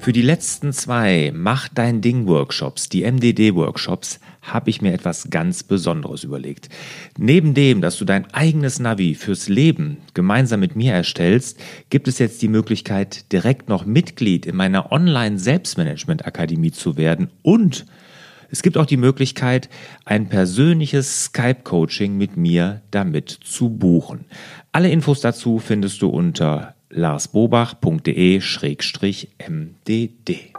Für die letzten zwei Mach dein Ding Workshops, die MDD Workshops, habe ich mir etwas ganz Besonderes überlegt. Neben dem, dass du dein eigenes Navi fürs Leben gemeinsam mit mir erstellst, gibt es jetzt die Möglichkeit, direkt noch Mitglied in meiner Online Selbstmanagement Akademie zu werden und es gibt auch die Möglichkeit, ein persönliches Skype-Coaching mit mir damit zu buchen. Alle Infos dazu findest du unter larsbobach.de-mdd.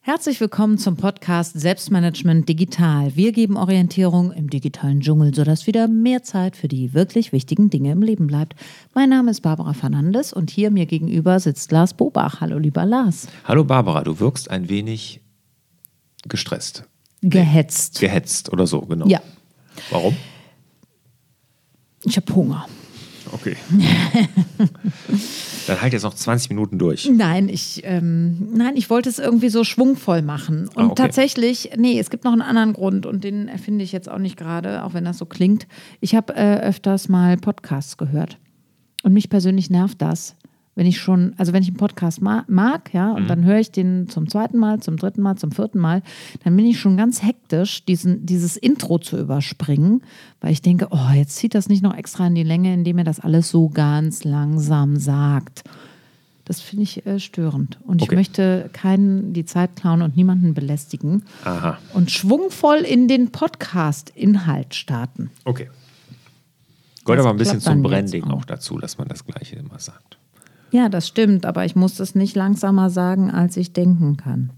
Herzlich willkommen zum Podcast Selbstmanagement Digital. Wir geben Orientierung im digitalen Dschungel, sodass wieder mehr Zeit für die wirklich wichtigen Dinge im Leben bleibt. Mein Name ist Barbara Fernandes und hier mir gegenüber sitzt Lars Bobach. Hallo, lieber Lars. Hallo, Barbara. Du wirkst ein wenig gestresst. Gehetzt. Gehetzt oder so, genau. Ja. Warum? Ich habe Hunger. Okay. Dann halt jetzt noch 20 Minuten durch. Nein, ich, ähm, nein, ich wollte es irgendwie so schwungvoll machen. Und Ah, okay. tatsächlich, nee, es gibt noch einen anderen Grund und den erfinde ich jetzt auch nicht gerade, auch wenn das so klingt. Ich habe äh, öfters mal Podcasts gehört. Und mich persönlich nervt das, wenn ich schon, also wenn ich einen Podcast ma mag, ja, und dann höre ich den zum zweiten Mal, zum dritten Mal, zum vierten Mal, dann bin ich schon ganz hektisch, diesen, dieses Intro zu überspringen, weil ich denke, oh, jetzt zieht das nicht noch extra in die Länge, indem er das alles so ganz langsam sagt. Das finde ich äh, störend. Und ich Okay. möchte keinen die Zeit klauen und niemanden belästigen. Aha. Und schwungvoll in den Podcast-Inhalt starten. Okay. Gehört aber ein bisschen zum Branding auch dazu, dass man das Gleiche immer sagt. Ja, das stimmt, aber ich muss das nicht langsamer sagen, als ich denken kann.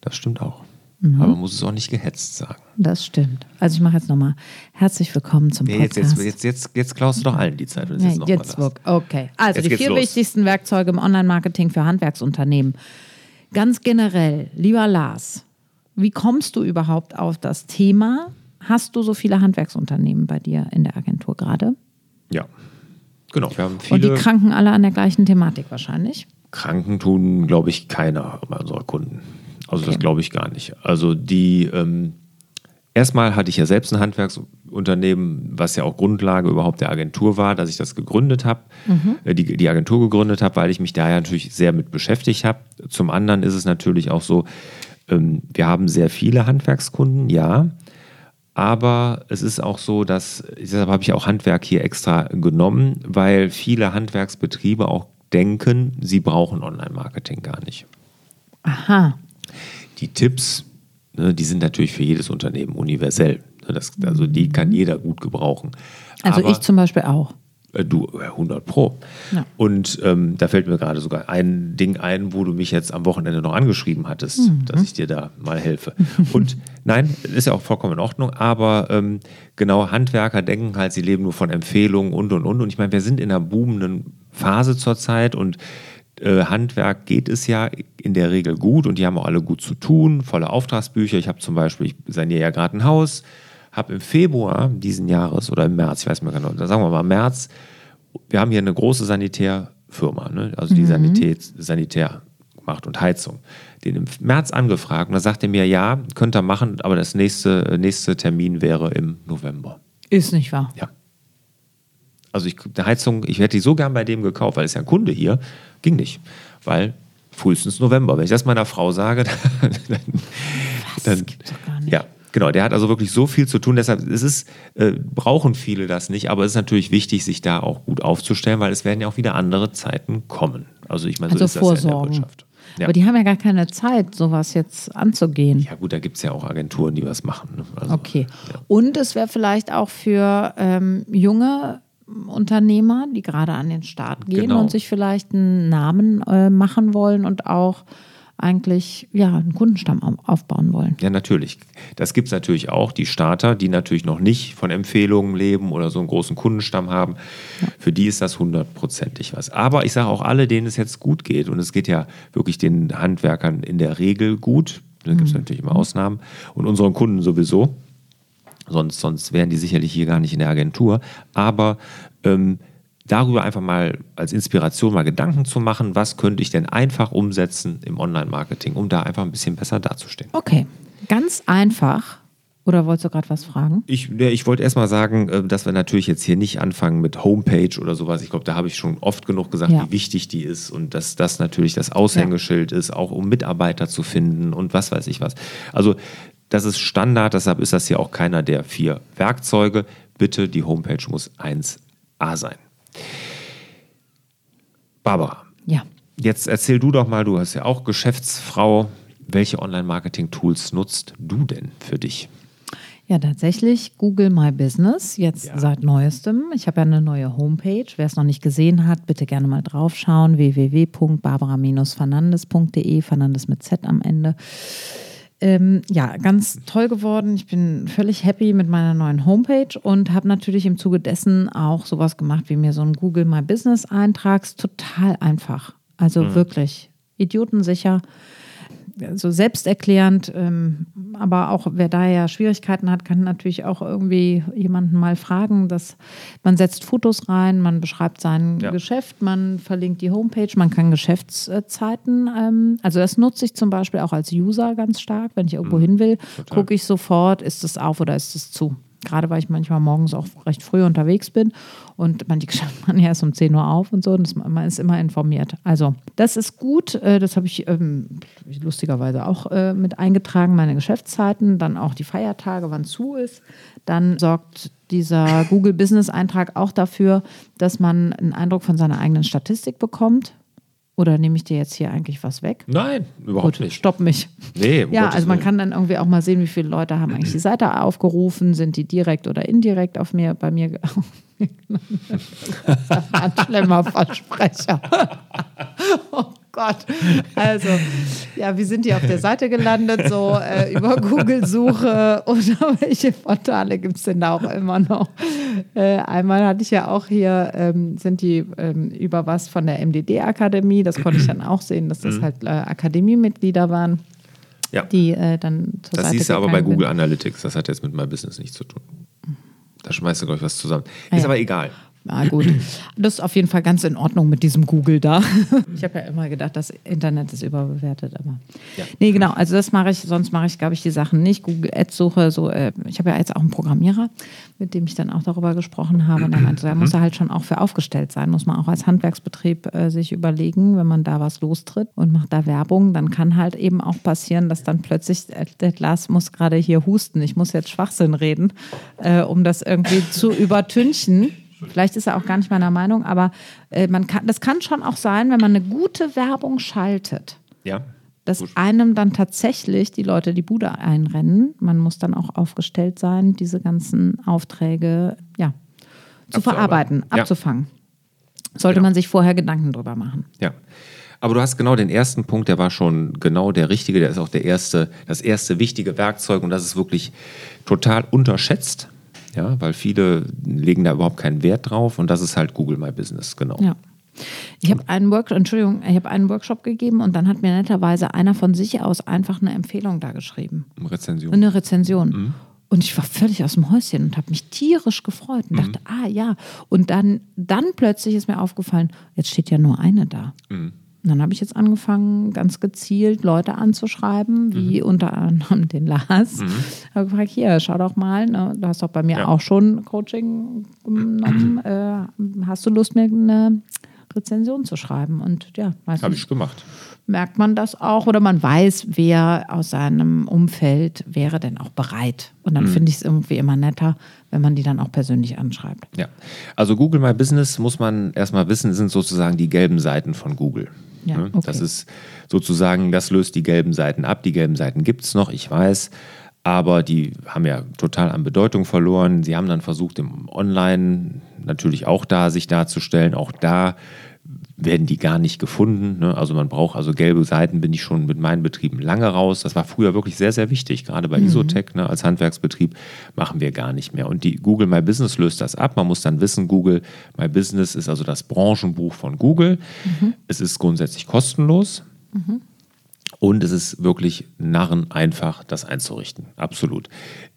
Das stimmt auch. Mhm. Aber man muss es auch nicht gehetzt sagen. Das stimmt. Also ich mache jetzt nochmal. Herzlich willkommen zum Nee, jetzt, Podcast. jetzt, jetzt, jetzt, jetzt klaust du doch allen die Zeit. wenn Ja, jetzt noch mal jetzt wirk- Okay. Also Jetzt die vier los. wichtigsten Werkzeuge im Online-Marketing für Handwerksunternehmen. Ganz generell, lieber Lars, wie kommst du überhaupt auf das Thema? Hast du so viele Handwerksunternehmen bei dir in der Agentur gerade? Ja. Genau. Wir haben Und viele die kranken alle an der gleichen Thematik wahrscheinlich. Kranken tun, glaube ich, keiner unserer Kunden. Also das Okay. glaube ich gar nicht. Also die ähm, erstmal hatte ich ja selbst ein Handwerksunternehmen, was ja auch Grundlage überhaupt der Agentur war, dass ich das gegründet habe, äh, die, die Agentur gegründet habe, weil ich mich da ja natürlich sehr mit beschäftigt habe. Zum anderen ist es natürlich auch so, ähm, wir haben sehr viele Handwerkskunden, ja. Aber es ist auch so, dass, deshalb habe ich auch Handwerk hier extra genommen, weil viele Handwerksbetriebe auch denken, sie brauchen Online-Marketing gar nicht. Aha. Die Tipps, ne, die sind natürlich für jedes Unternehmen universell. Ne, Das, also die kann jeder gut gebrauchen. Also Aber- ich zum Beispiel auch. Äh, Du, äh, 100 Pro. Ja. Und ähm, da fällt mir gerade sogar ein Ding ein, wo du mich jetzt am Wochenende noch angeschrieben hattest, Mhm. dass ich dir da mal helfe. Und nein, ist ja auch vollkommen in Ordnung, aber ähm, genau, Handwerker denken halt, sie leben nur von Empfehlungen und und und. Und ich meine, wir sind in einer boomenden Phase zurzeit und äh, Handwerk geht es ja in der Regel gut und die haben auch alle gut zu tun, volle Auftragsbücher. Ich habe zum Beispiel, ich saniere ja gerade ein Haus, habe im Februar diesen Jahres oder im März, ich weiß nicht mehr genau, sagen wir mal März, wir haben hier eine große Sanitärfirma, ne? also die Sanität, Sanitär macht und Heizung. Den im März angefragt und da sagte er mir, ja, könnt ihr machen, aber das nächste, nächste Termin wäre im November. Ist nicht wahr. Ja. Also ich, eine Heizung, ich hätte die so gern bei dem gekauft, weil es ja ein Kunde hier, ging nicht. Weil frühestens November. Wenn ich das meiner Frau sage, dann, dann gibt's doch gar nicht. ja, genau. Der hat also wirklich so viel zu tun. Deshalb es ist, äh, brauchen viele das nicht, aber es ist natürlich wichtig, sich da auch gut aufzustellen, weil es werden ja auch wieder andere Zeiten kommen. Also ich meine, so Also ist das ja in der vorsorgen. Wirtschaft. Ja. Aber die haben ja gar keine Zeit, sowas jetzt anzugehen. ja gut, da gibt es ja auch Agenturen, die was machen. Ne? Also, Okay. Und es wäre vielleicht auch für ähm, junge Unternehmer, die gerade an den Start gehen Genau. und sich vielleicht einen Namen äh, machen wollen und auch eigentlich ja, einen Kundenstamm au- aufbauen wollen. Ja, natürlich. Das gibt es natürlich auch, die Starter, die natürlich noch nicht von Empfehlungen leben oder so einen großen Kundenstamm haben. Für die ist das hundertprozentig was. Aber ich sage auch alle, denen es jetzt gut geht, und es geht ja wirklich den Handwerkern in der Regel gut, da gibt es natürlich immer Ausnahmen, und unseren Kunden sowieso. Sonst, sonst wären die sicherlich hier gar nicht in der Agentur. Aber ähm, darüber einfach mal als Inspiration mal Gedanken zu machen, was könnte ich denn einfach umsetzen im Online-Marketing, um da einfach ein bisschen besser dazustehen. Okay, ganz einfach Oder wolltest du gerade was fragen? Ich, ja, ich wollte erst mal sagen, äh, dass wir natürlich jetzt hier nicht anfangen mit Homepage oder sowas. Ich glaube, da habe ich schon oft genug gesagt, Ja. wie wichtig die ist und dass das natürlich das Aushängeschild ist, auch um Mitarbeiter zu finden und was weiß ich was. Also das ist Standard, deshalb ist das hier auch keiner der vier Werkzeuge. Bitte, die Homepage muss 1a sein. Barbara, Ja. jetzt erzähl du doch mal, du hast ja auch Geschäftsfrau. Welche Online-Marketing-Tools nutzt du denn für dich? Ja, tatsächlich Google My Business, jetzt Ja. seit neuestem. Ich habe ja eine neue Homepage. Wer es noch nicht gesehen hat, bitte gerne mal draufschauen. www.barbara-fernandes.de, Fernandes mit Z am Ende. Ähm, ja, ganz toll geworden. Ich bin völlig happy mit meiner neuen Homepage und habe natürlich im Zuge dessen auch sowas gemacht, wie mir so ein Google My Business Eintrags. Total einfach. Also wirklich idiotensicher so selbsterklärend, ähm, aber auch wer da ja Schwierigkeiten hat, kann natürlich auch irgendwie jemanden mal fragen, dass man setzt Fotos rein, man beschreibt sein Ja. Geschäft, man verlinkt die Homepage, man kann Geschäftszeiten, ähm, also das nutze ich zum Beispiel auch als User ganz stark, wenn ich irgendwo hin will, gucke ich sofort, ist es auf oder ist es zu. Gerade weil ich manchmal morgens auch recht früh unterwegs bin und man die Geschäfte machen ja erst um 10 Uhr auf und so und man ist immer informiert. Also das ist gut, äh, das habe ich ähm, lustigerweise auch äh, mit eingetragen, meine Geschäftszeiten, dann auch die Feiertage, wann zu ist. Dann sorgt dieser Google Business Eintrag auch dafür, dass man einen Eindruck von seiner eigenen Statistik bekommt. Oder nehme ich dir jetzt hier eigentlich was weg? Nein, überhaupt Gut, nicht. stopp mich. Nee, um Ja, Gottes also man Willen. kann dann irgendwie auch mal sehen, wie viele Leute haben eigentlich die Seite aufgerufen, sind die direkt oder indirekt auf mir, bei mir. ein schlimmer Versprecher. Oh Gott. Also, ja, wie sind die auf der Seite gelandet? So äh, über Google-Suche oder welche Portale gibt es denn da auch immer noch? Äh, einmal hatte ich ja auch hier, ähm, sind die ähm, über was von der MDD-Akademie. Das konnte ich dann auch sehen, dass das halt äh, Akademiemitglieder waren, Ja. die äh, dann zur Das Seite siehst du aber bei. Google Analytics. Das hat jetzt mit My Business nichts zu tun. Da schmeißt du, glaube ich, was zusammen. Ah, Ist ja. aber egal. Ah, gut. Das ist auf jeden Fall ganz in Ordnung mit diesem Google da. Ich habe ja immer gedacht, das Internet ist überbewertet, aber. Ja. Nee, genau. Also, das mache ich, sonst mache ich, glaube ich, die Sachen nicht. Google Ads Suche, so. Äh, ich habe ja jetzt auch einen Programmierer, mit dem ich dann auch darüber gesprochen habe. Und er meinte, da muss er halt schon auch für aufgestellt sein. Muss man auch als Handwerksbetrieb äh, sich überlegen, wenn man da was lostritt und macht da Werbung, dann kann halt eben auch passieren, dass dann plötzlich, äh, der Glas muss gerade hier husten. Ich muss jetzt Schwachsinn reden, äh, um das irgendwie zu übertünchen. Vielleicht ist er auch gar nicht meiner Meinung, aber äh, man kann, das kann schon auch sein, wenn man eine gute Werbung schaltet, Ja. dass Gut. einem dann tatsächlich die Leute die Bude einrennen. Man muss dann auch aufgestellt sein, diese ganzen Aufträge ja, zu verarbeiten, Ja. abzufangen. Sollte Genau. man sich vorher Gedanken drüber machen. Ja. Aber du hast genau den ersten Punkt, der war schon genau der richtige, der ist auch der erste, das erste wichtige Werkzeug und das ist wirklich total unterschätzt. Ja, weil viele legen da überhaupt keinen Wert drauf und das ist halt Google My Business, genau. Ja. Ich habe einen Workshop, Entschuldigung, ich habe einen Workshop gegeben und dann hat mir netterweise einer von sich aus einfach eine Empfehlung da geschrieben. Rezension. eine Rezension. Mhm. Und ich war völlig aus dem Häuschen und habe mich tierisch gefreut und dachte, Mhm. ah ja. Und dann, dann plötzlich ist mir aufgefallen, jetzt steht ja nur eine da. Mhm. Und dann habe ich jetzt angefangen, ganz gezielt Leute anzuschreiben, wie Mhm. unter anderem den Lars. Habe gefragt, hier, schau doch mal, ne, du hast doch bei mir Ja. auch schon Coaching genommen. Äh, hast du Lust, mir eine Rezension zu schreiben? Und ja, meistens Habe ich gemacht. merkt man das auch oder man weiß, wer aus seinem Umfeld wäre denn auch bereit. Und Mhm. dann finde ich es irgendwie immer netter, wenn man die dann auch persönlich anschreibt. Ja. Also Google My Business muss man erstmal wissen, sind sozusagen die gelben Seiten von Google. Ja, Ne? okay. Das ist sozusagen, das löst die gelben Seiten ab. Die gelben Seiten gibt es noch, ich weiß. Aber die haben ja total an Bedeutung verloren. Sie haben dann versucht, im Online natürlich auch da sich darzustellen. Auch da werden die gar nicht gefunden. Ne? Also man braucht also gelbe Seiten, bin ich schon mit meinen Betrieben lange raus. Das war früher wirklich sehr, sehr wichtig. Gerade bei Isotech ne, als Handwerksbetrieb machen wir gar nicht mehr. Und die Google My Business löst das ab. Man muss dann wissen, Google My Business ist also das Branchenbuch von Google. Es ist grundsätzlich kostenlos. Und es ist wirklich narren einfach, das einzurichten. Absolut.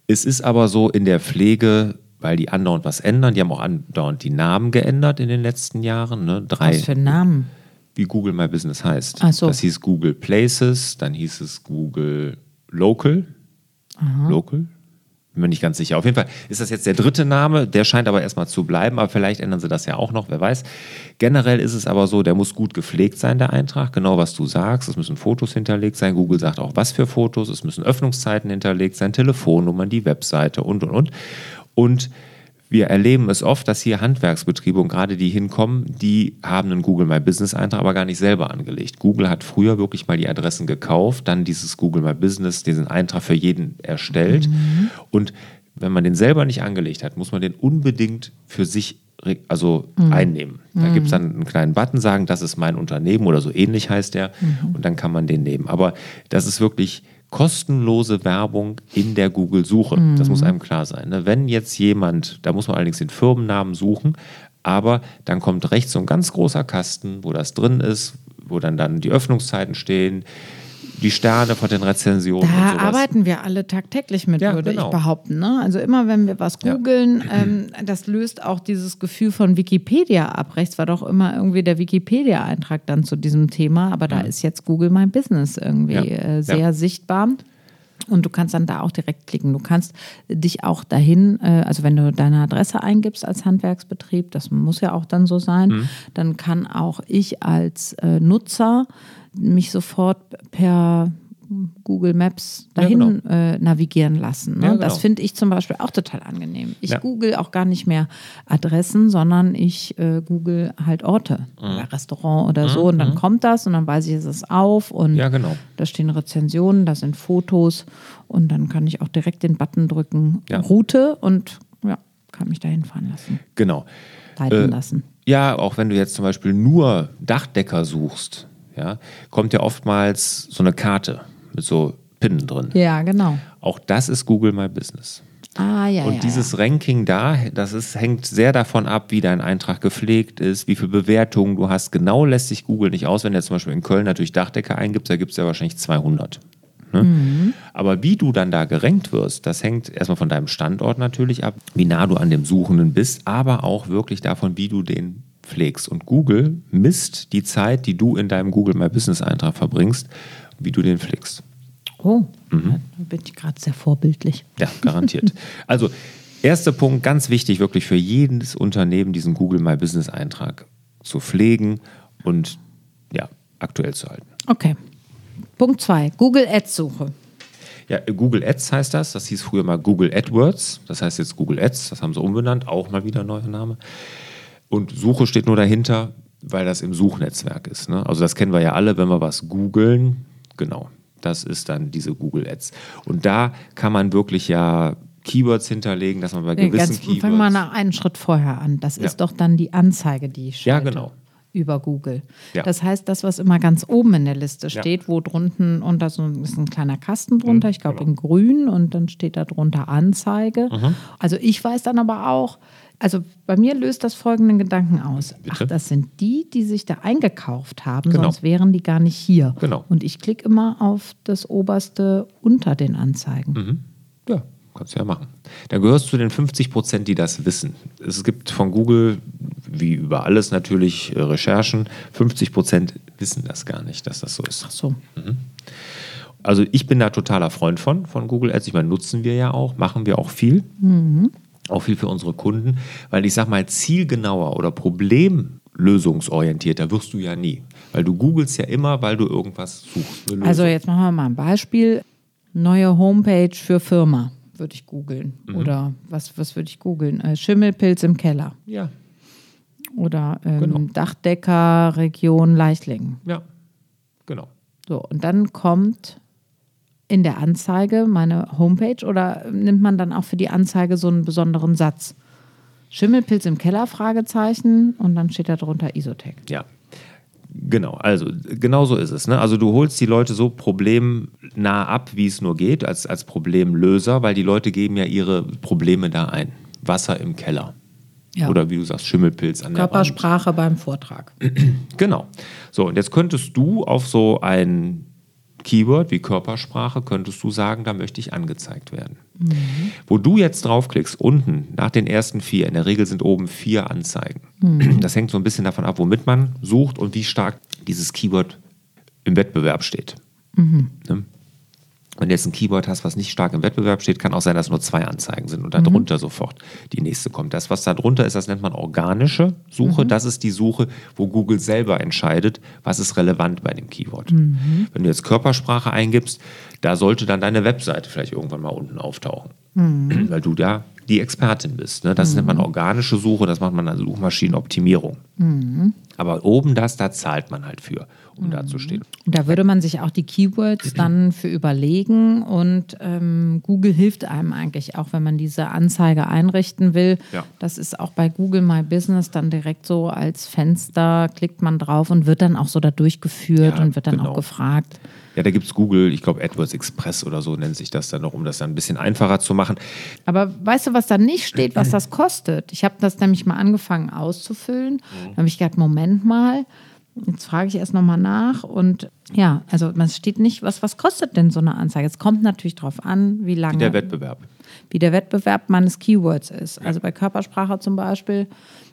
Es ist aber so in der Pflege, weil die andauernd was ändern. Die haben auch andauernd die Namen geändert in den letzten Jahren. Ne? Drei, Was für Namen? wie Google My Business heißt. Ach so. Das hieß Google Places, dann hieß es Google Local. Local? bin mir nicht ganz sicher. Auf jeden Fall ist das jetzt der dritte Name, der scheint aber erstmal zu bleiben, aber vielleicht ändern sie das ja auch noch, wer weiß. Generell ist es aber so, der muss gut gepflegt sein, der Eintrag, genau was du sagst. Es müssen Fotos hinterlegt sein. Google sagt auch, was für Fotos. Es müssen Öffnungszeiten hinterlegt sein, Telefonnummern, die Webseite und und und. Und wir erleben es oft, dass hier Handwerksbetriebe und gerade die hinkommen, die haben einen Google My Business Eintrag, aber gar nicht selber angelegt. Google hat früher wirklich mal die Adressen gekauft, dann dieses Google My Business, diesen Eintrag für jeden erstellt. Mhm. Und wenn man den selber nicht angelegt hat, muss man den unbedingt für sich also mhm. einnehmen. Da mhm. gibt es dann einen kleinen Button, sagen, das ist mein Unternehmen oder so ähnlich heißt der. Mhm. Und dann kann man den nehmen. Aber das ist wirklich kostenlose Werbung in der Google-Suche. Mhm. Das muss einem klar sein. Ne? Wenn jetzt jemand, da muss man allerdings den Firmennamen suchen, aber dann kommt rechts so ein ganz großer Kasten, wo das drin ist, wo dann, dann die Öffnungszeiten stehen, die Sterne von den Rezensionen. Da arbeiten wir alle tagtäglich mit, ja, würde genau. ich behaupten. Ne? Also immer, wenn wir was googeln, ja. ähm, das löst auch dieses Gefühl von Wikipedia ab. Rechts war doch immer irgendwie der Wikipedia-Eintrag dann zu diesem Thema, aber da mhm. ist jetzt Google My Business irgendwie ja. äh, sehr sichtbar. Und du kannst dann da auch direkt klicken. Du kannst dich auch dahin, äh, also wenn du deine Adresse eingibst als Handwerksbetrieb, das muss ja auch dann so sein, mhm. dann kann auch ich als äh, Nutzer mich sofort per Google Maps dahin ja, genau. äh, navigieren lassen. Ne? Ja, genau. Das finde ich zum Beispiel auch total angenehm. Ich ja. google auch gar nicht mehr Adressen, sondern ich äh, google halt Orte, mhm. Restaurant oder so. Und dann mhm. kommt das und dann weiß ich, es ist auf und genau. da stehen Rezensionen, da sind Fotos und dann kann ich auch direkt den Button drücken, Route und ja, kann mich dahin fahren lassen. Genau. Leiten äh, lassen. Ja, auch wenn du jetzt zum Beispiel nur Dachdecker suchst, ja, kommt ja oftmals so eine Karte mit so Pinnen drin. Ja, genau. Auch das ist Google My Business. Ah, ja, und ja, dieses ja. Ranking da, das ist, hängt sehr davon ab, wie dein Eintrag gepflegt ist, wie viele Bewertungen du hast. Genau lässt sich Google nicht aus. Wenn du jetzt zum Beispiel in Köln natürlich Dachdecker eingibst, da gibt es ja wahrscheinlich 200. Ne? Mhm. Aber wie du dann da gerankt wirst, das hängt erstmal von deinem Standort natürlich ab, wie nah du an dem Suchenden bist, aber auch wirklich davon, wie du den pflegst. Und Google misst die Zeit, die du in deinem Google My Business Eintrag verbringst, wie du den pflegst. Oh, mhm. da bin ich gerade sehr vorbildlich. Ja, garantiert. also, erster Punkt, ganz wichtig, wirklich für jedes Unternehmen diesen Google My Business Eintrag zu pflegen und ja, aktuell zu halten. Okay. Punkt zwei, Google Ads Suche. Ja, Google Ads heißt das. Das hieß früher mal Google AdWords. Das heißt jetzt Google Ads. Das haben sie umbenannt. Auch mal wieder ein neuer Name. Und Suche steht nur dahinter, weil das im Suchnetzwerk ist. Ne? Also das kennen wir ja alle, wenn wir was googeln. Genau, das ist dann diese Google Ads. Und da kann man wirklich ja Keywords hinterlegen, dass man bei gewissen Ganz, Keywords... Fangen wir nach einen Schritt vorher an. Das ja. ist doch dann die Anzeige, die ich schalte. Ja, genau über Google. Ja. Das heißt, das, was immer ganz oben in der Liste steht, ja. wo drunten unter so ist ein kleiner Kasten drunter, mhm, ich glaube genau. in grün und dann steht da drunter Anzeige. Mhm. Also ich weiß dann aber auch, also bei mir löst das folgenden Gedanken aus. Bitte? Ach, das sind die, die sich da eingekauft haben, genau. sonst wären die gar nicht hier. Genau. Und ich klicke immer auf das oberste unter den Anzeigen. Mhm. Ja, kannst du ja machen. Da gehörst du zu den 50 Prozent, die das wissen. Es gibt von Google, wie über alles natürlich, äh, Recherchen. 50 Prozent wissen das gar nicht, dass das so ist. Ach so. Mhm. Also ich bin da totaler Freund von, von Google Ads. Ich meine, nutzen wir ja auch, machen wir auch viel. Mhm auch viel für unsere Kunden, weil ich sage mal, zielgenauer oder problemlösungsorientierter wirst du ja nie. Weil du googelst ja immer, weil du irgendwas suchst. Also jetzt machen wir mal ein Beispiel. Neue Homepage für Firma würde ich googeln. Mhm. Oder was, was würde ich googeln? Äh, Schimmelpilz im Keller. Ja. Oder ähm, genau. Dachdecker Region Leichtlingen. Ja, genau. So, und dann kommt in der Anzeige meine Homepage oder nimmt man dann auch für die Anzeige so einen besonderen Satz? Schimmelpilz im Keller? Fragezeichen und dann steht da drunter Isotec. Ja. Genau, also genau so ist es. Ne? Also du holst die Leute so problemnah ab, wie es nur geht, als, als Problemlöser, weil die Leute geben ja ihre Probleme da ein. Wasser im Keller. Ja. Oder wie du sagst, Schimmelpilz an der Körpersprache beim Vortrag. Genau. So, und jetzt könntest du auf so ein Keyword wie Körpersprache könntest du sagen, da möchte ich angezeigt werden. Mhm. Wo du jetzt draufklickst, unten nach den ersten vier, in der Regel sind oben vier Anzeigen. Mhm. Das hängt so ein bisschen davon ab, womit man sucht und wie stark dieses Keyword im Wettbewerb steht. Mhm. Ne? Wenn du jetzt ein Keyword hast, was nicht stark im Wettbewerb steht, kann auch sein, dass nur zwei Anzeigen sind und darunter sofort die nächste kommt. Das, was da drunter ist, das nennt man organische Suche. Das ist die Suche, wo Google selber entscheidet, was ist relevant bei dem Keyword. Wenn du jetzt Körpersprache eingibst, da sollte dann deine Webseite vielleicht irgendwann mal unten auftauchen, weil du da die Expertin bist. Ne? Das nennt man organische Suche, das macht man an Suchmaschinenoptimierung. Aber oben das, da zahlt man halt für, um da zu stehen. Und Da würde man sich auch die Keywords dann für überlegen und ähm, Google hilft einem eigentlich auch, wenn man diese Anzeige einrichten will. Ja. Das ist auch bei Google My Business dann direkt so als Fenster, klickt man drauf und wird dann auch so da durchgeführt Ja, und wird dann genau. auch gefragt. Ja, da gibt es Google, ich glaube AdWords Express oder so nennt sich das dann noch, um das dann ein bisschen einfacher zu machen. Aber weißt du, was da nicht steht, was das kostet? Ich habe das nämlich mal angefangen auszufüllen. Da habe ich gedacht, Moment mal, jetzt frage ich erst nochmal nach. Und ja, also man steht nicht, was, was kostet denn so eine Anzeige? Es kommt natürlich darauf an, wie lange Der Wettbewerb. wie der Wettbewerb meines Keywords ist. Also bei Körpersprache zum Beispiel,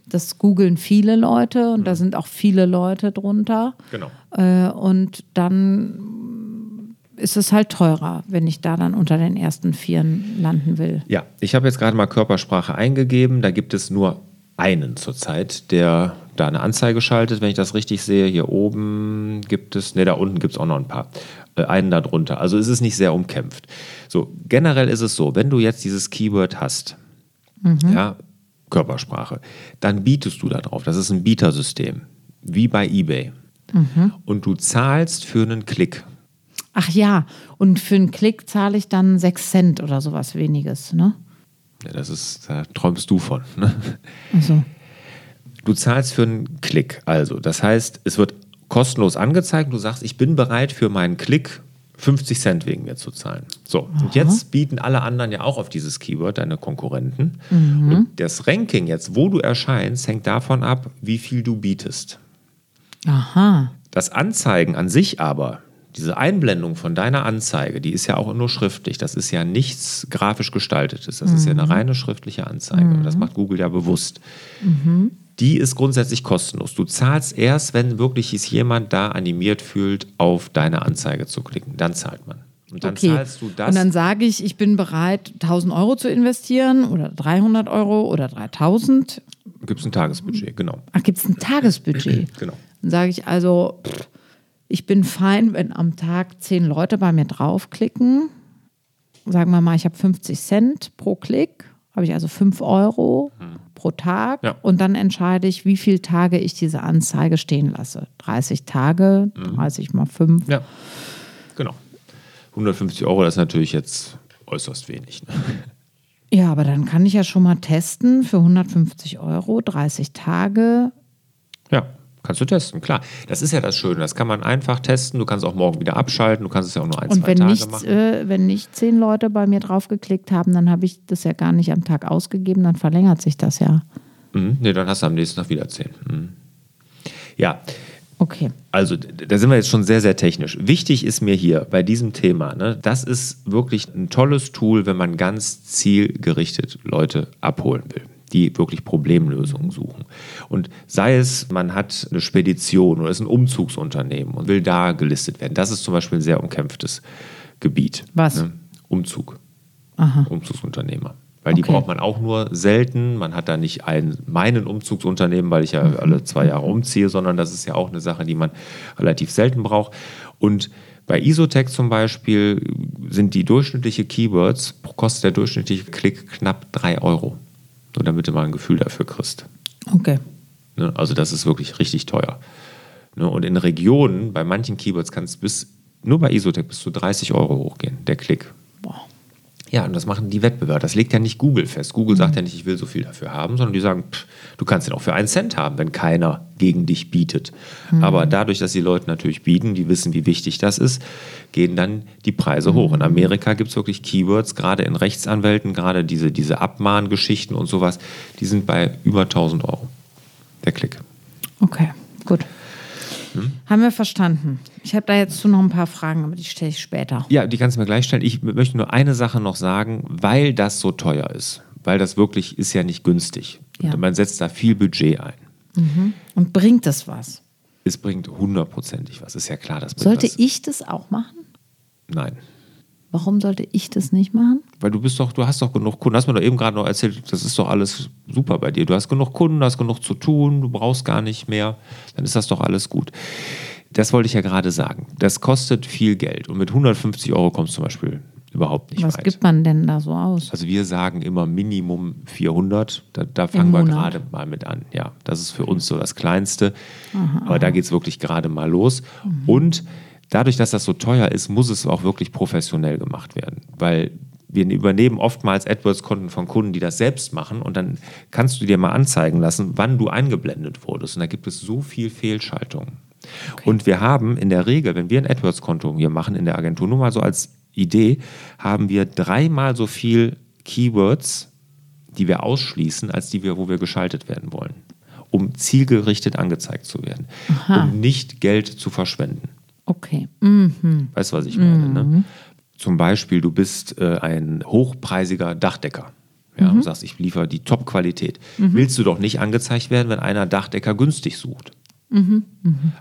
das googeln viele Leute und da sind auch viele Leute drunter. Genau. Äh, und dann ist es halt teurer, wenn ich da dann unter den ersten Vieren landen will. Ja, ich habe jetzt gerade mal Körpersprache eingegeben. Da gibt es nur einen zurzeit, der da eine Anzeige schaltet, wenn ich das richtig sehe. Hier oben gibt es, ne, da unten gibt es auch noch ein paar. Äh, einen da drunter. Also es ist nicht sehr umkämpft. So, generell ist es so, wenn du jetzt dieses Keyword hast, ja, Körpersprache, dann bietest du da drauf. Das ist ein Bietersystem, wie bei eBay. Und du zahlst für einen Klick. Ach ja, und für einen Klick zahle ich dann 6 Cent oder sowas weniges, ne? Ja, das ist, da träumst du von. Ne? Also, Du zahlst für einen Klick. Also, das heißt, es wird kostenlos angezeigt. Du sagst, ich bin bereit für meinen Klick 50 Cent wegen mir zu zahlen. So, und jetzt bieten alle anderen ja auch auf dieses Keyword, deine Konkurrenten. Und das Ranking jetzt, wo du erscheinst, hängt davon ab, wie viel du bietest. aha. Das Anzeigen an sich aber, diese Einblendung von deiner Anzeige, die ist ja auch nur schriftlich. Das ist ja nichts grafisch gestaltetes. Das ist ja eine reine schriftliche Anzeige. Und das macht Google ja bewusst. Die ist grundsätzlich kostenlos. Du zahlst erst, wenn wirklich sich jemand da animiert fühlt, auf deine Anzeige zu klicken. Dann zahlt man. Und dann Okay. zahlst du das. Und dann sage ich, ich bin bereit, 1000 Euro zu investieren oder 300 Euro oder 3000. gibt es ein Tagesbudget, genau. Ach, gibt es ein Tagesbudget? Genau. Dann sage ich also, pff, ich bin fein, wenn am Tag 10 Leute bei mir draufklicken. Sagen wir mal, ich habe 50 Cent pro Klick, habe ich also 5 Euro pro Tag. Ja. Und dann entscheide ich, wie viele Tage ich diese Anzeige stehen lasse. 30 Tage, 30 mal 5. Ja, genau. 150 Euro, das ist natürlich jetzt äußerst wenig. Ne? Ja, aber dann kann ich ja schon mal testen für 150 Euro, 30 Tage. Ja, kannst du testen, klar. Das ist ja das Schöne, das kann man einfach testen. Du kannst auch morgen wieder abschalten, du kannst es ja auch nur ein, Und zwei wenn Tage nicht, machen. äh, wenn nicht zehn Leute bei mir draufgeklickt haben, dann habe ich das ja gar nicht am Tag ausgegeben, dann verlängert sich das ja. Mhm. Nee, dann hast du am nächsten Tag wieder 10. Mhm. Ja, Okay. also da sind wir jetzt schon sehr, sehr technisch. Wichtig ist mir hier bei diesem Thema, ne, das ist wirklich ein tolles Tool, wenn man ganz zielgerichtet Leute abholen will, die wirklich Problemlösungen suchen. Und sei es, man hat eine Spedition oder ist ein Umzugsunternehmen und will da gelistet werden. Das ist zum Beispiel ein sehr umkämpftes Gebiet. Was? Ne? Umzug. Aha. Umzugsunternehmer. Weil die Okay. braucht man auch nur selten. Man hat da nicht ein, meinen Umzugsunternehmen, weil ich ja Mhm. alle zwei Jahre umziehe, sondern das ist ja auch eine Sache, die man relativ selten braucht. Und bei Isotech zum Beispiel sind die durchschnittliche Keywords, kostet der durchschnittliche Klick knapp 3 Euro. Nur damit du mal ein Gefühl dafür kriegst. Okay. Ne? Also das ist wirklich richtig teuer. Ne? Und in Regionen, bei manchen Keywords kann es bis, nur bei Isotech bis zu 30 Euro hochgehen, der Klick. Boah. Ja, und das machen die Wettbewerber. Das legt ja nicht Google fest. Google sagt ja nicht, ich will so viel dafür haben, sondern die sagen, pff, du kannst den auch für einen Cent haben, wenn keiner gegen dich bietet. Aber dadurch, dass die Leute natürlich bieten, die wissen, wie wichtig das ist, gehen dann die Preise hoch. In Amerika gibt es wirklich Keywords, gerade in Rechtsanwälten, gerade diese, diese Abmahngeschichten und sowas, die sind bei über 1000 Euro. Der Klick. Okay, gut. Hm? Haben wir verstanden. Ich habe da jetzt zu noch ein paar Fragen, aber die stelle ich später. Ja, die kannst du mir gleich stellen. Ich möchte nur eine Sache noch sagen, weil das so teuer ist. Weil das wirklich ist ja nicht günstig. Ja. Und man setzt da viel Budget ein. Und bringt es was? Es bringt hundertprozentig was. Ist ja klar, das Sollte was. ich das auch machen? Nein. Warum sollte ich das nicht machen? Weil du bist doch, du hast doch genug Kunden. Du hast mir doch eben gerade noch erzählt, das ist doch alles super bei dir. Du hast genug Kunden, du hast genug zu tun, du brauchst gar nicht mehr. Dann ist das doch alles gut. Das wollte ich ja gerade sagen. Das kostet viel Geld. Und mit 150 Euro kommst du zum Beispiel überhaupt nicht Was weit. gibt man denn da so aus? Also wir sagen immer Minimum 400. Da, da fangen wir gerade mal mit an. Ja, das ist für uns so das Kleinste. Aber da geht es wirklich gerade mal los. Und dadurch, dass das so teuer ist, muss es auch wirklich professionell gemacht werden. Weil wir übernehmen oftmals AdWords-Konten von Kunden, die das selbst machen. Und dann kannst du dir mal anzeigen lassen, wann du eingeblendet wurdest. Und da gibt es so viel Fehlschaltungen. Und wir haben in der Regel, wenn wir ein AdWords-Konto hier machen in der Agentur, nur mal so als Idee, haben wir dreimal so viel Keywords, die wir ausschließen, als die wir, wo wir geschaltet werden wollen, um zielgerichtet angezeigt zu werden, um nicht Geld zu verschwenden. Okay. Mhm. Weißt du, was ich meine? Ne? Zum Beispiel, du bist äh, ein hochpreisiger Dachdecker. Ja, und sagst, ich liefere die Top-Qualität. Willst du doch nicht angezeigt werden, wenn einer Dachdecker günstig sucht.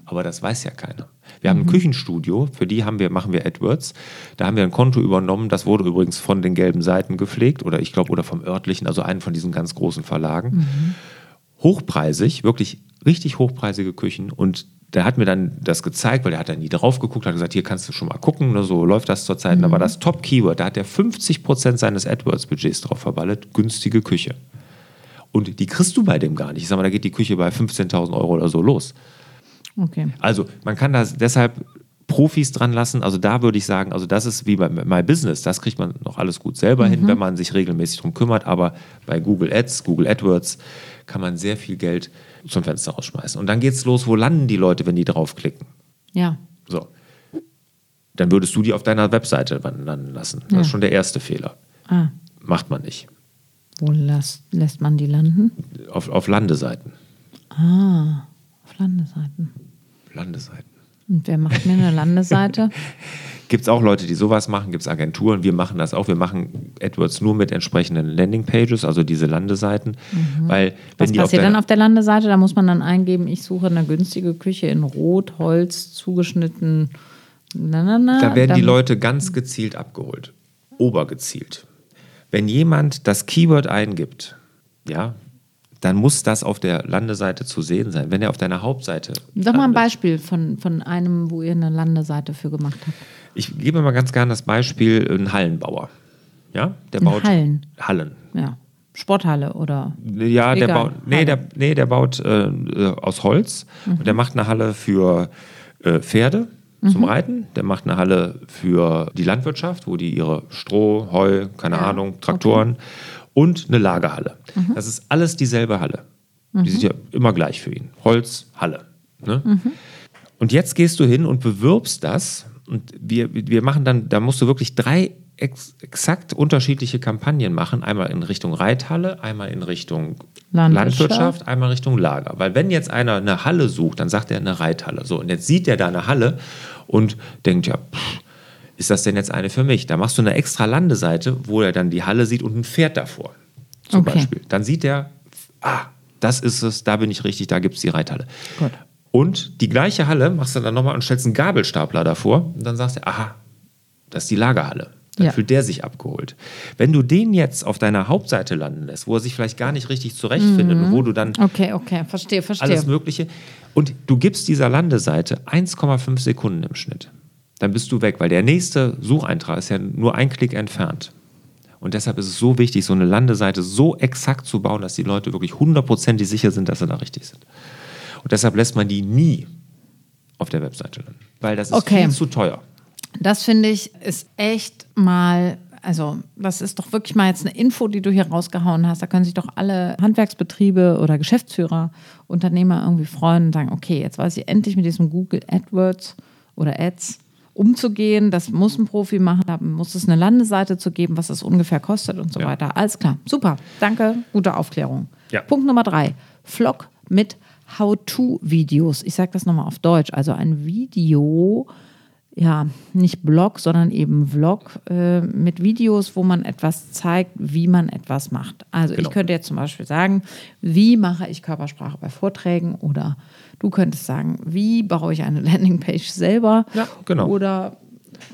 Aber das weiß ja keiner. Wir haben ein Küchenstudio, für die haben wir, machen wir AdWords. Da haben wir ein Konto übernommen, das wurde übrigens von den gelben Seiten gepflegt oder ich glaube, oder vom örtlichen, also einen von diesen ganz großen Verlagen. Hochpreisig, wirklich richtig hochpreisige Küchen. Und der hat mir dann das gezeigt, weil der hat da nie drauf geguckt, hat gesagt, hier kannst du schon mal gucken, ne, so läuft das zurzeit. Und da war das Top-Keyword, da hat er 50% seines AdWords-Budgets drauf verballet, günstige Küche. Und die kriegst du bei dem gar nicht. Ich sag mal, da geht die Küche bei 15.000 Euro oder so los. Okay. Also man kann das deshalb Profis dran lassen. Also da würde ich sagen, also das ist wie bei My Business, das kriegt man noch alles gut selber hin, wenn man sich regelmäßig drum kümmert. Aber bei Google Ads, Google AdWords kann man sehr viel Geld zum Fenster rausschmeißen. Und dann geht's los, wo landen die Leute, wenn die draufklicken? Ja. So. Dann würdest du die auf deiner Webseite landen lassen. Das Ja. ist schon der erste Fehler. Ah, Macht man nicht. wo lässt, lässt man die landen? Auf, auf Landeseiten. Ah, auf Landeseiten. Landeseiten. Und wer macht mir eine Landeseite? Gibt es auch Leute, die sowas machen, gibt es Agenturen, wir machen das auch. Wir machen AdWords nur mit entsprechenden Landingpages, also diese Landeseiten. Weil wenn Mhm. Was die auf passiert dann auf der Landeseite? Da muss man dann eingeben, ich suche eine günstige Küche in Rot, Holz, zugeschnitten. Na, na, na. da werden die Leute ganz gezielt abgeholt. Obergezielt. Wenn jemand das Keyword eingibt, ja, dann muss das auf der Landeseite zu sehen sein. Wenn er auf deiner Hauptseite. Sag mal ein Beispiel von, von einem, wo ihr eine Landeseite für gemacht habt. Ich gebe mal ganz gerne das Beispiel, ein Hallenbauer. Ja, der Ein baut Hallen? Hallen. Ja. Sporthalle oder. Ja, der Egal, baut, nee, der, nee, der baut äh, äh, aus Holz und der macht eine Halle für äh, Pferde zum Reiten. Der macht eine Halle für die Landwirtschaft, wo die ihre Stroh, Heu, keine Ja, Ahnung, Traktoren und eine Lagerhalle. Das ist alles dieselbe Halle. Die sind ja immer gleich für ihn. Holz, Halle. Ne? Und jetzt gehst du hin und bewirbst das. Und wir, wir machen dann, da musst du wirklich drei ex, exakt unterschiedliche Kampagnen machen. Einmal in Richtung Reithalle, einmal in Richtung Landwirtschaft. Landwirtschaft, einmal Richtung Lager. Weil wenn jetzt einer eine Halle sucht, dann sagt er eine Reithalle. So, und jetzt sieht er da eine Halle und denkt, ja, pff, ist das denn jetzt eine für mich? Da machst du eine extra Landeseite, wo er dann die Halle sieht und ein Pferd davor. Zum Okay. Beispiel. Dann sieht er, ah, das ist es, da bin ich richtig, da gibt es die Reithalle. Gut. Und die gleiche Halle machst du dann nochmal und stellst einen Gabelstapler davor und dann sagst du, aha, das ist die Lagerhalle. Dann Ja. fühlt der sich abgeholt. Wenn du den jetzt auf deiner Hauptseite landen lässt, wo er sich vielleicht gar nicht richtig zurechtfindet und wo du dann Okay, okay, verstehe, verstehe. alles Mögliche und du gibst dieser Landeseite 1,5 Sekunden im Schnitt, dann bist du weg, weil der nächste Sucheintrag ist ja nur ein Klick entfernt. Und deshalb ist es so wichtig, so eine Landeseite so exakt zu bauen, dass die Leute wirklich hundertprozentig sicher sind, dass sie da richtig sind. Und deshalb lässt man die nie auf der Webseite landen, weil das ist Okay. viel zu teuer. Das finde ich ist echt mal, also das ist doch wirklich mal jetzt eine Info, die du hier rausgehauen hast. Da können sich doch alle Handwerksbetriebe oder Geschäftsführer, Unternehmer irgendwie freuen und sagen, okay, jetzt weiß ich endlich mit diesem Google AdWords oder Ads umzugehen. Das muss ein Profi machen. Da muss es eine Landeseite zu geben, was das ungefähr kostet und so Ja. weiter. Alles klar. Super. Danke. Gute Aufklärung. Ja. Punkt Nummer drei. Vlog mit How-to-Videos. Ich sage das nochmal auf Deutsch. Also ein Video, ja, nicht Blog, sondern eben Vlog äh, mit Videos, wo man etwas zeigt, wie man etwas macht. Also Genau. ich könnte jetzt zum Beispiel sagen, wie mache ich Körpersprache bei Vorträgen oder du könntest sagen, wie baue ich eine Landingpage selber Ja, genau. oder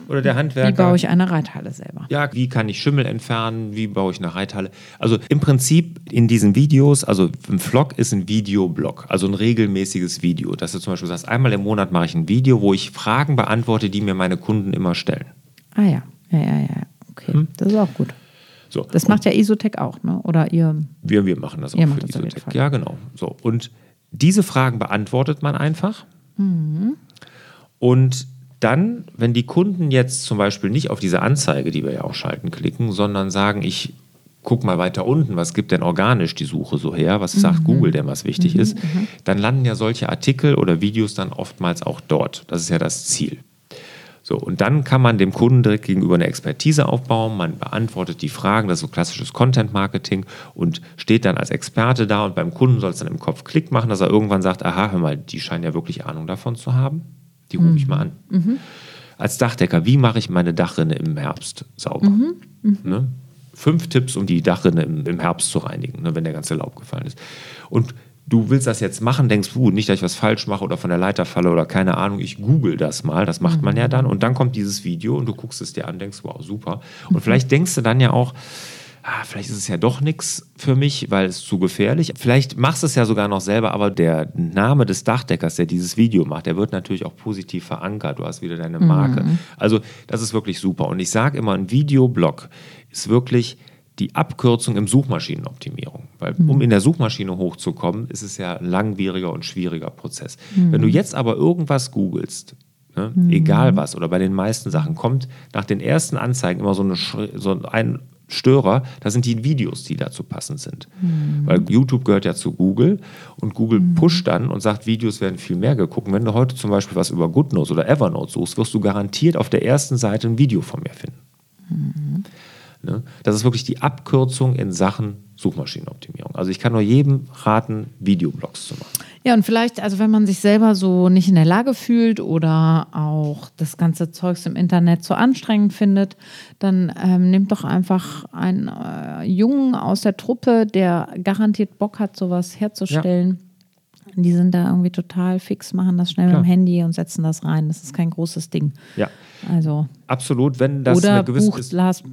oder der Handwerker. Wie baue ich eine Reithalle selber? Ja, wie kann ich Schimmel entfernen? Wie baue ich eine Reithalle? Also im Prinzip in diesen Videos, also ein Vlog ist ein Videoblog, also ein regelmäßiges Video. Dass du zum Beispiel sagst, einmal im Monat mache ich ein Video, wo ich Fragen beantworte, die mir meine Kunden immer stellen. Ah ja, ja, ja, ja. Okay, hm? das ist auch gut. So. Das macht ja Isotech auch, ne? Oder ihr? Wir, wir machen das auch für das Isotech. Ja, genau. So. Und diese Fragen beantwortet man einfach. Mhm. Und dann, wenn die Kunden jetzt zum Beispiel nicht auf diese Anzeige, die wir ja auch schalten, klicken, sondern sagen, ich guck mal weiter unten, was gibt denn organisch die Suche so her, was Mhm. sagt Google denn, was wichtig ist, dann landen ja solche Artikel oder Videos dann oftmals auch dort. Das ist ja das Ziel. So, und dann kann man dem Kunden direkt gegenüber eine Expertise aufbauen. Man beantwortet die Fragen, das ist so klassisches Content-Marketing und steht dann als Experte da und beim Kunden soll es dann im Kopf Klick machen, dass er irgendwann sagt, aha, hör mal, die scheinen ja wirklich Ahnung davon zu haben. Die rufe ich mal an. Als Dachdecker, wie mache ich meine Dachrinne im Herbst sauber? Ne? Fünf Tipps, um die Dachrinne im, im Herbst zu reinigen, ne, wenn der ganze Laub gefallen ist. Und du willst das jetzt machen, denkst du, nicht, dass ich was falsch mache oder von der Leiter falle oder keine Ahnung, ich google das mal, das macht man ja dann und dann kommt dieses Video und du guckst es dir an, denkst, wow, super. Und vielleicht denkst du dann ja auch, ah, vielleicht ist es ja doch nichts für mich, weil es zu gefährlich. Vielleicht machst du es ja sogar noch selber, aber der Name des Dachdeckers, der dieses Video macht, der wird natürlich auch positiv verankert. Du hast wieder deine Marke. Also das ist wirklich super. Und ich sage immer, ein Videoblog ist wirklich die Abkürzung im Suchmaschinenoptimierung. Weil um in der Suchmaschine hochzukommen, ist es ja ein langwieriger und schwieriger Prozess. Wenn du jetzt aber irgendwas googelst, ne, egal was, oder bei den meisten Sachen, kommt nach den ersten Anzeigen immer so, eine, so ein Störer, das sind die Videos, die dazu passend sind. Weil YouTube gehört ja zu Google und Google pusht dann und sagt, Videos werden viel mehr geguckt. Wenn du heute zum Beispiel was über GoodNotes oder Evernote suchst, wirst du garantiert auf der ersten Seite ein Video von mir finden. Ne? Das ist wirklich die Abkürzung in Sachen Suchmaschinenoptimierung. Also ich kann nur jedem raten, Videoblogs zu machen. Ja, und vielleicht, also wenn man sich selber so nicht in der Lage fühlt oder auch das ganze Zeugs im Internet zu anstrengend findet, dann ähm, nimmt doch einfach einen äh, Jungen aus der Truppe, der garantiert Bock hat, sowas herzustellen. Die sind da irgendwie total fix, machen das schnell Klar. mit dem Handy und setzen das rein. Das ist kein großes Ding. Ja, Also, absolut. Wenn das oder eine gewisse bucht Lars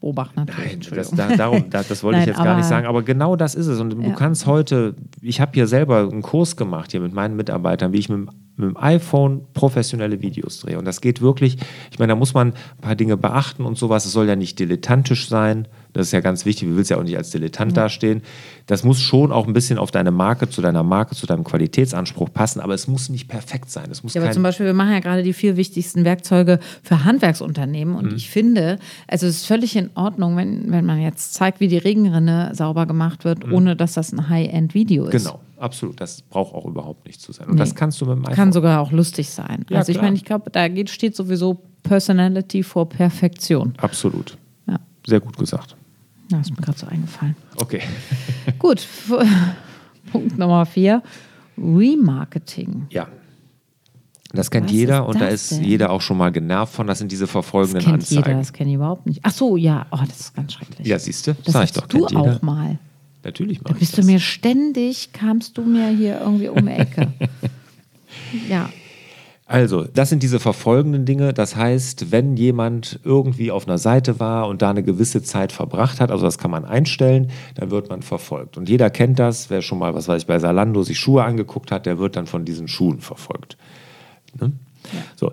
Bobach natürlich. Nein, das, Entschuldigung. da, darum, da, das wollte ich Nein, jetzt gar nicht aber- sagen, aber genau das ist es. Und du Ja. kannst heute, ich habe hier selber einen Kurs gemacht hier mit meinen Mitarbeitern, wie ich mit, mit dem iPhone professionelle Videos drehe. Und das geht wirklich, ich meine, da muss man ein paar Dinge beachten und sowas. Es soll ja nicht dilettantisch sein. Das ist ja ganz wichtig. Du willst ja auch nicht als Dilettant dastehen. Das muss schon auch ein bisschen auf deine Marke, zu deiner Marke, zu deinem Qualitätsanspruch passen, aber es muss nicht perfekt sein. Es muss Ja, aber zum Beispiel, wir machen ja gerade die vier wichtigsten Werkzeuge für Handwerksunternehmen. Mhm. Und ich finde, also es ist völlig in Ordnung, wenn, wenn man jetzt zeigt, wie die Regenrinne sauber gemacht wird, ohne dass das ein High-End-Video ist. Mhm. Genau, absolut. Das braucht auch überhaupt nicht zu sein. Und das kannst du mit dem iPhone. Kann sogar auch lustig sein. Ja, also ich klar. meine, ich glaube, da geht, steht sowieso Personality vor Perfektion. Absolut. Ja, Sehr gut gesagt. Das ist mir gerade so eingefallen. Okay. Gut, Punkt Nummer vier. Remarketing. Ja. Das kennt Was jeder und da das ist denn? jeder auch schon mal genervt von. Das sind diese Das verfolgenden kennt Anzeigen. jeder, das kenne ich überhaupt nicht. Ach so, ja, oh, das ist ganz schrecklich. Ja, siehst du? das Sag ich doch. du kennt jeder. auch mal. Natürlich Da mal. bist du mir ständig, kamst du mir hier irgendwie um die Ecke. ja. Also, das sind diese verfolgenden Dinge. Das heißt, wenn jemand irgendwie auf einer Seite war und da eine gewisse Zeit verbracht hat, also das kann man einstellen, dann wird man verfolgt. Und jeder kennt das, wer schon mal, was weiß ich, bei Salando sich Schuhe angeguckt hat, der wird dann von diesen Schuhen verfolgt. Ne? So.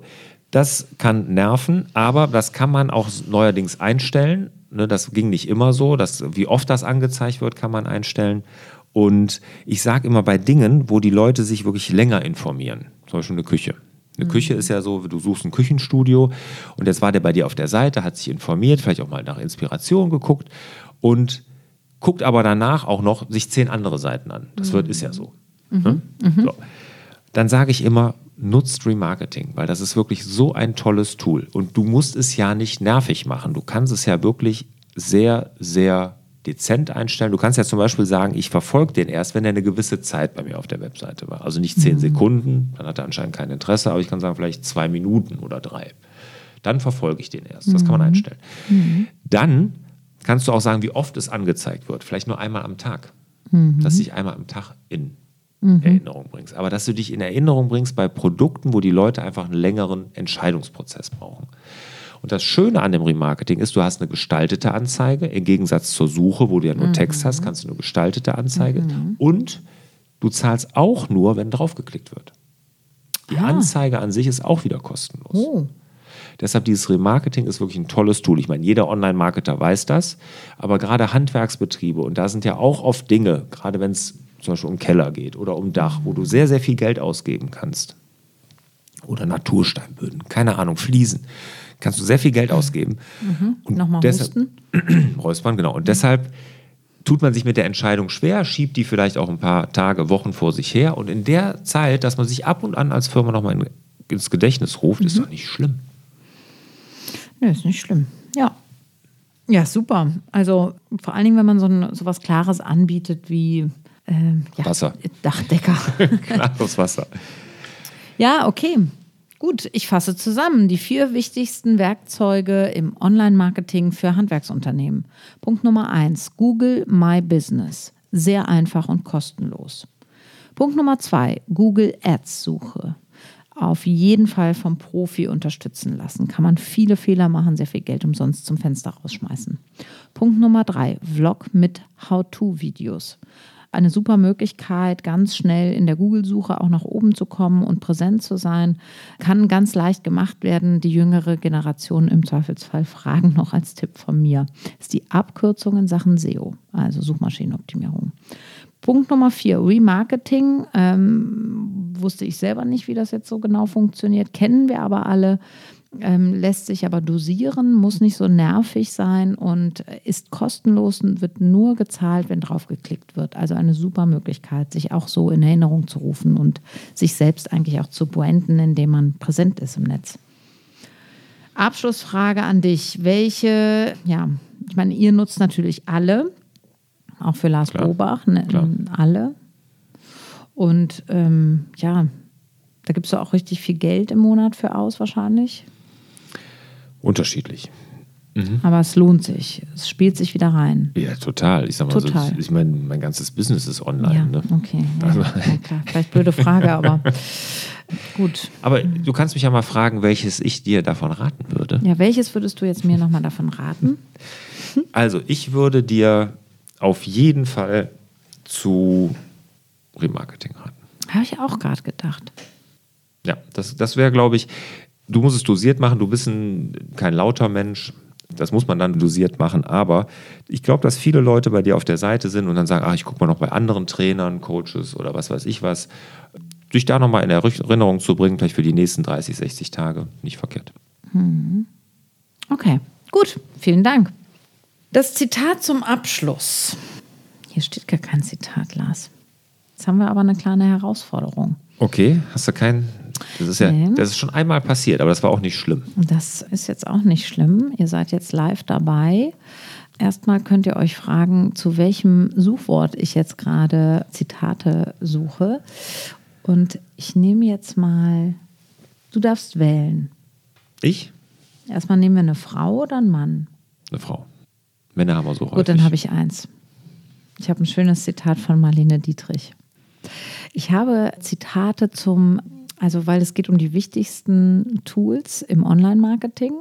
Das kann nerven, aber das kann man auch neuerdings einstellen. Ne, das ging nicht immer so. Das, wie oft das angezeigt wird, kann man einstellen. Und ich sage immer bei Dingen, wo die Leute sich wirklich länger informieren, zum Beispiel eine Küche. Eine Küche ist ja so, du suchst ein Küchenstudio und jetzt war der bei dir auf der Seite, hat sich informiert, vielleicht auch mal nach Inspiration geguckt und guckt aber danach auch noch sich zehn andere Seiten an. Das wird, ist ja so. Ne? so. Dann sage ich immer, nutzt Remarketing, weil das ist wirklich so ein tolles Tool. Und du musst es ja nicht nervig machen. Du kannst es ja wirklich sehr, sehr dezent einstellen. Du kannst ja zum Beispiel sagen, ich verfolge den erst, wenn er eine gewisse Zeit bei mir auf der Webseite war. Also nicht zehn Sekunden, dann hat er anscheinend kein Interesse, aber ich kann sagen, vielleicht zwei Minuten oder drei. Dann verfolge ich den erst. Das kann man einstellen. Dann kannst du auch sagen, wie oft es angezeigt wird. Vielleicht nur einmal am Tag. Dass du dich einmal am Tag in Erinnerung bringst. Aber dass du dich in Erinnerung bringst bei Produkten, wo die Leute einfach einen längeren Entscheidungsprozess brauchen. Und das Schöne an dem Remarketing ist, du hast eine gestaltete Anzeige, im Gegensatz zur Suche, wo du ja nur mhm. Text hast, kannst du eine gestaltete Anzeige. Mhm. Und du zahlst auch nur, wenn draufgeklickt wird. Die ah. Anzeige an sich ist auch wieder kostenlos. Oh. Deshalb dieses Remarketing ist wirklich ein tolles Tool. Ich meine, jeder Online-Marketer weiß das, aber gerade Handwerksbetriebe, und da sind ja auch oft Dinge, gerade wenn es zum Beispiel um Keller geht oder um Dach, wo du sehr, sehr viel Geld ausgeben kannst. Oder Natursteinböden, keine Ahnung, Fliesen. Kannst du sehr viel Geld ausgeben. Mhm. Und Nochmal deshalb, husten. Räuspern, genau. Und deshalb tut man sich mit der Entscheidung schwer, schiebt die vielleicht auch ein paar Tage, Wochen vor sich her. Und in der Zeit, dass man sich ab und an als Firma nochmal in, ins Gedächtnis ruft, mhm. ist doch nicht schlimm. Nö, ist nicht schlimm. Ja. Ja, super. Also vor allen Dingen, wenn man so, ein, so was Klares anbietet wie äh, ja, Wasser. Dachdecker. Klares Wasser. Ja, okay. Gut, ich fasse zusammen die vier wichtigsten Werkzeuge im Online-Marketing für Handwerksunternehmen. Punkt Nummer eins: Google My Business. Sehr einfach und kostenlos. Punkt Nummer zwei: Google Ads Suche auf jeden Fall vom Profi unterstützen lassen. Kann man viele Fehler machen, sehr viel Geld umsonst zum Fenster rausschmeißen. Punkt Nummer drei, Vlog mit How-To-Videos. Eine super Möglichkeit, ganz schnell in der Google-Suche auch nach oben zu kommen und präsent zu sein. Kann ganz leicht gemacht werden. Die jüngere Generation im Zweifelsfall fragen noch als Tipp von mir. Das ist die Abkürzung in Sachen SEO, also Suchmaschinenoptimierung. Punkt Nummer vier, Remarketing. Ähm, wusste ich selber nicht, wie das jetzt so genau funktioniert. Kennen wir aber alle. Ähm, lässt sich aber dosieren, muss nicht so nervig sein und ist kostenlos und wird nur gezahlt, wenn drauf geklickt wird. Also eine super Möglichkeit, sich auch so in Erinnerung zu rufen und sich selbst eigentlich auch zu branden, indem man präsent ist im Netz. Abschlussfrage an dich. Welche, ja, ich meine, ihr nutzt natürlich alle auch für Lars Klar. Bobach, ne, alle. Und ähm, ja, da gibst du auch richtig viel Geld im Monat für aus, wahrscheinlich. Unterschiedlich. Mhm. Aber es lohnt sich. Es spielt sich wieder rein. Ja, total. Ich sag mal, total. So, ich meine, mein ganzes Business ist online. Ja, ne? okay. Ja, also. ja, klar. Vielleicht blöde Frage, aber gut. Aber du kannst mich ja mal fragen, welches ich dir davon raten würde. Ja, welches würdest du jetzt mir nochmal davon raten? Also, ich würde dir auf jeden Fall zu Remarketing raten. Habe ich auch gerade gedacht. Ja, das, das wäre, glaube ich, du musst es dosiert machen, du bist ein, kein lauter Mensch. Das muss man dann dosiert machen, aber ich glaube, dass viele Leute bei dir auf der Seite sind und dann sagen, ach, ich gucke mal noch bei anderen Trainern, Coaches oder was weiß ich was. Dich da nochmal in Erinnerung zu bringen, vielleicht für die nächsten 30, 60 Tage, nicht verkehrt. Hm. Okay, gut, vielen Dank. Das Zitat zum Abschluss. Hier steht gar kein Zitat, Lars. Jetzt haben wir aber eine kleine Herausforderung. Okay, hast du keinen? Das ist ja, nee. das ist schon einmal passiert, aber das war auch nicht schlimm. Das ist jetzt auch nicht schlimm. Ihr seid jetzt live dabei. Erstmal könnt ihr euch fragen, zu welchem Suchwort ich jetzt gerade Zitate suche. Und ich nehme jetzt mal, du darfst wählen. Ich? Erstmal nehmen wir eine Frau oder einen Mann? Eine Frau. Männer haben wir so häufig. Gut, dann habe ich eins. Ich habe ein schönes Zitat von Marlene Dietrich. Ich habe Zitate zum, also weil es geht um die wichtigsten Tools im Online-Marketing.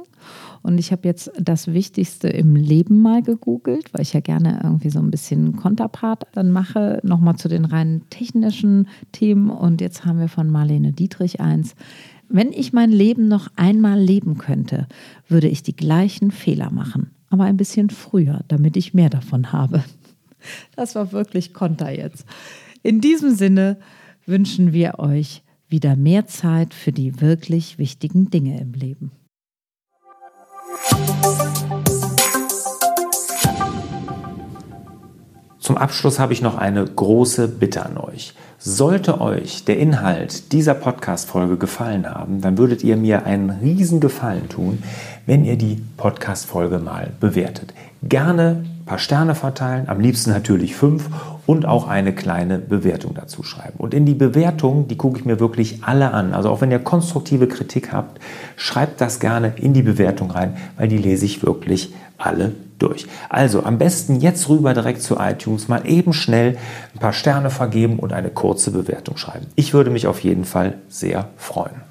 Und ich habe jetzt das Wichtigste im Leben mal gegoogelt, weil ich ja gerne irgendwie so ein bisschen Konterpart dann mache, nochmal zu den rein technischen Themen. Und jetzt haben wir von Marlene Dietrich eins. Wenn ich mein Leben noch einmal leben könnte, würde ich die gleichen Fehler machen aber ein bisschen früher, damit ich mehr davon habe. Das war wirklich Konter jetzt. In diesem Sinne wünschen wir euch wieder mehr Zeit für die wirklich wichtigen Dinge im Leben. Zum Abschluss habe ich noch eine große Bitte an euch. Sollte euch der Inhalt dieser Podcast-Folge gefallen haben, dann würdet ihr mir einen riesen Gefallen tun, wenn ihr die Podcast-Folge mal bewertet. Gerne ein paar Sterne verteilen, am liebsten natürlich fünf und auch eine kleine Bewertung dazu schreiben. Und in die Bewertung, die gucke ich mir wirklich alle an. Also auch wenn ihr konstruktive Kritik habt, schreibt das gerne in die Bewertung rein, weil die lese ich wirklich alle durch. Also am besten jetzt rüber direkt zu iTunes, mal eben schnell ein paar Sterne vergeben und eine kurze Bewertung schreiben. Ich würde mich auf jeden Fall sehr freuen.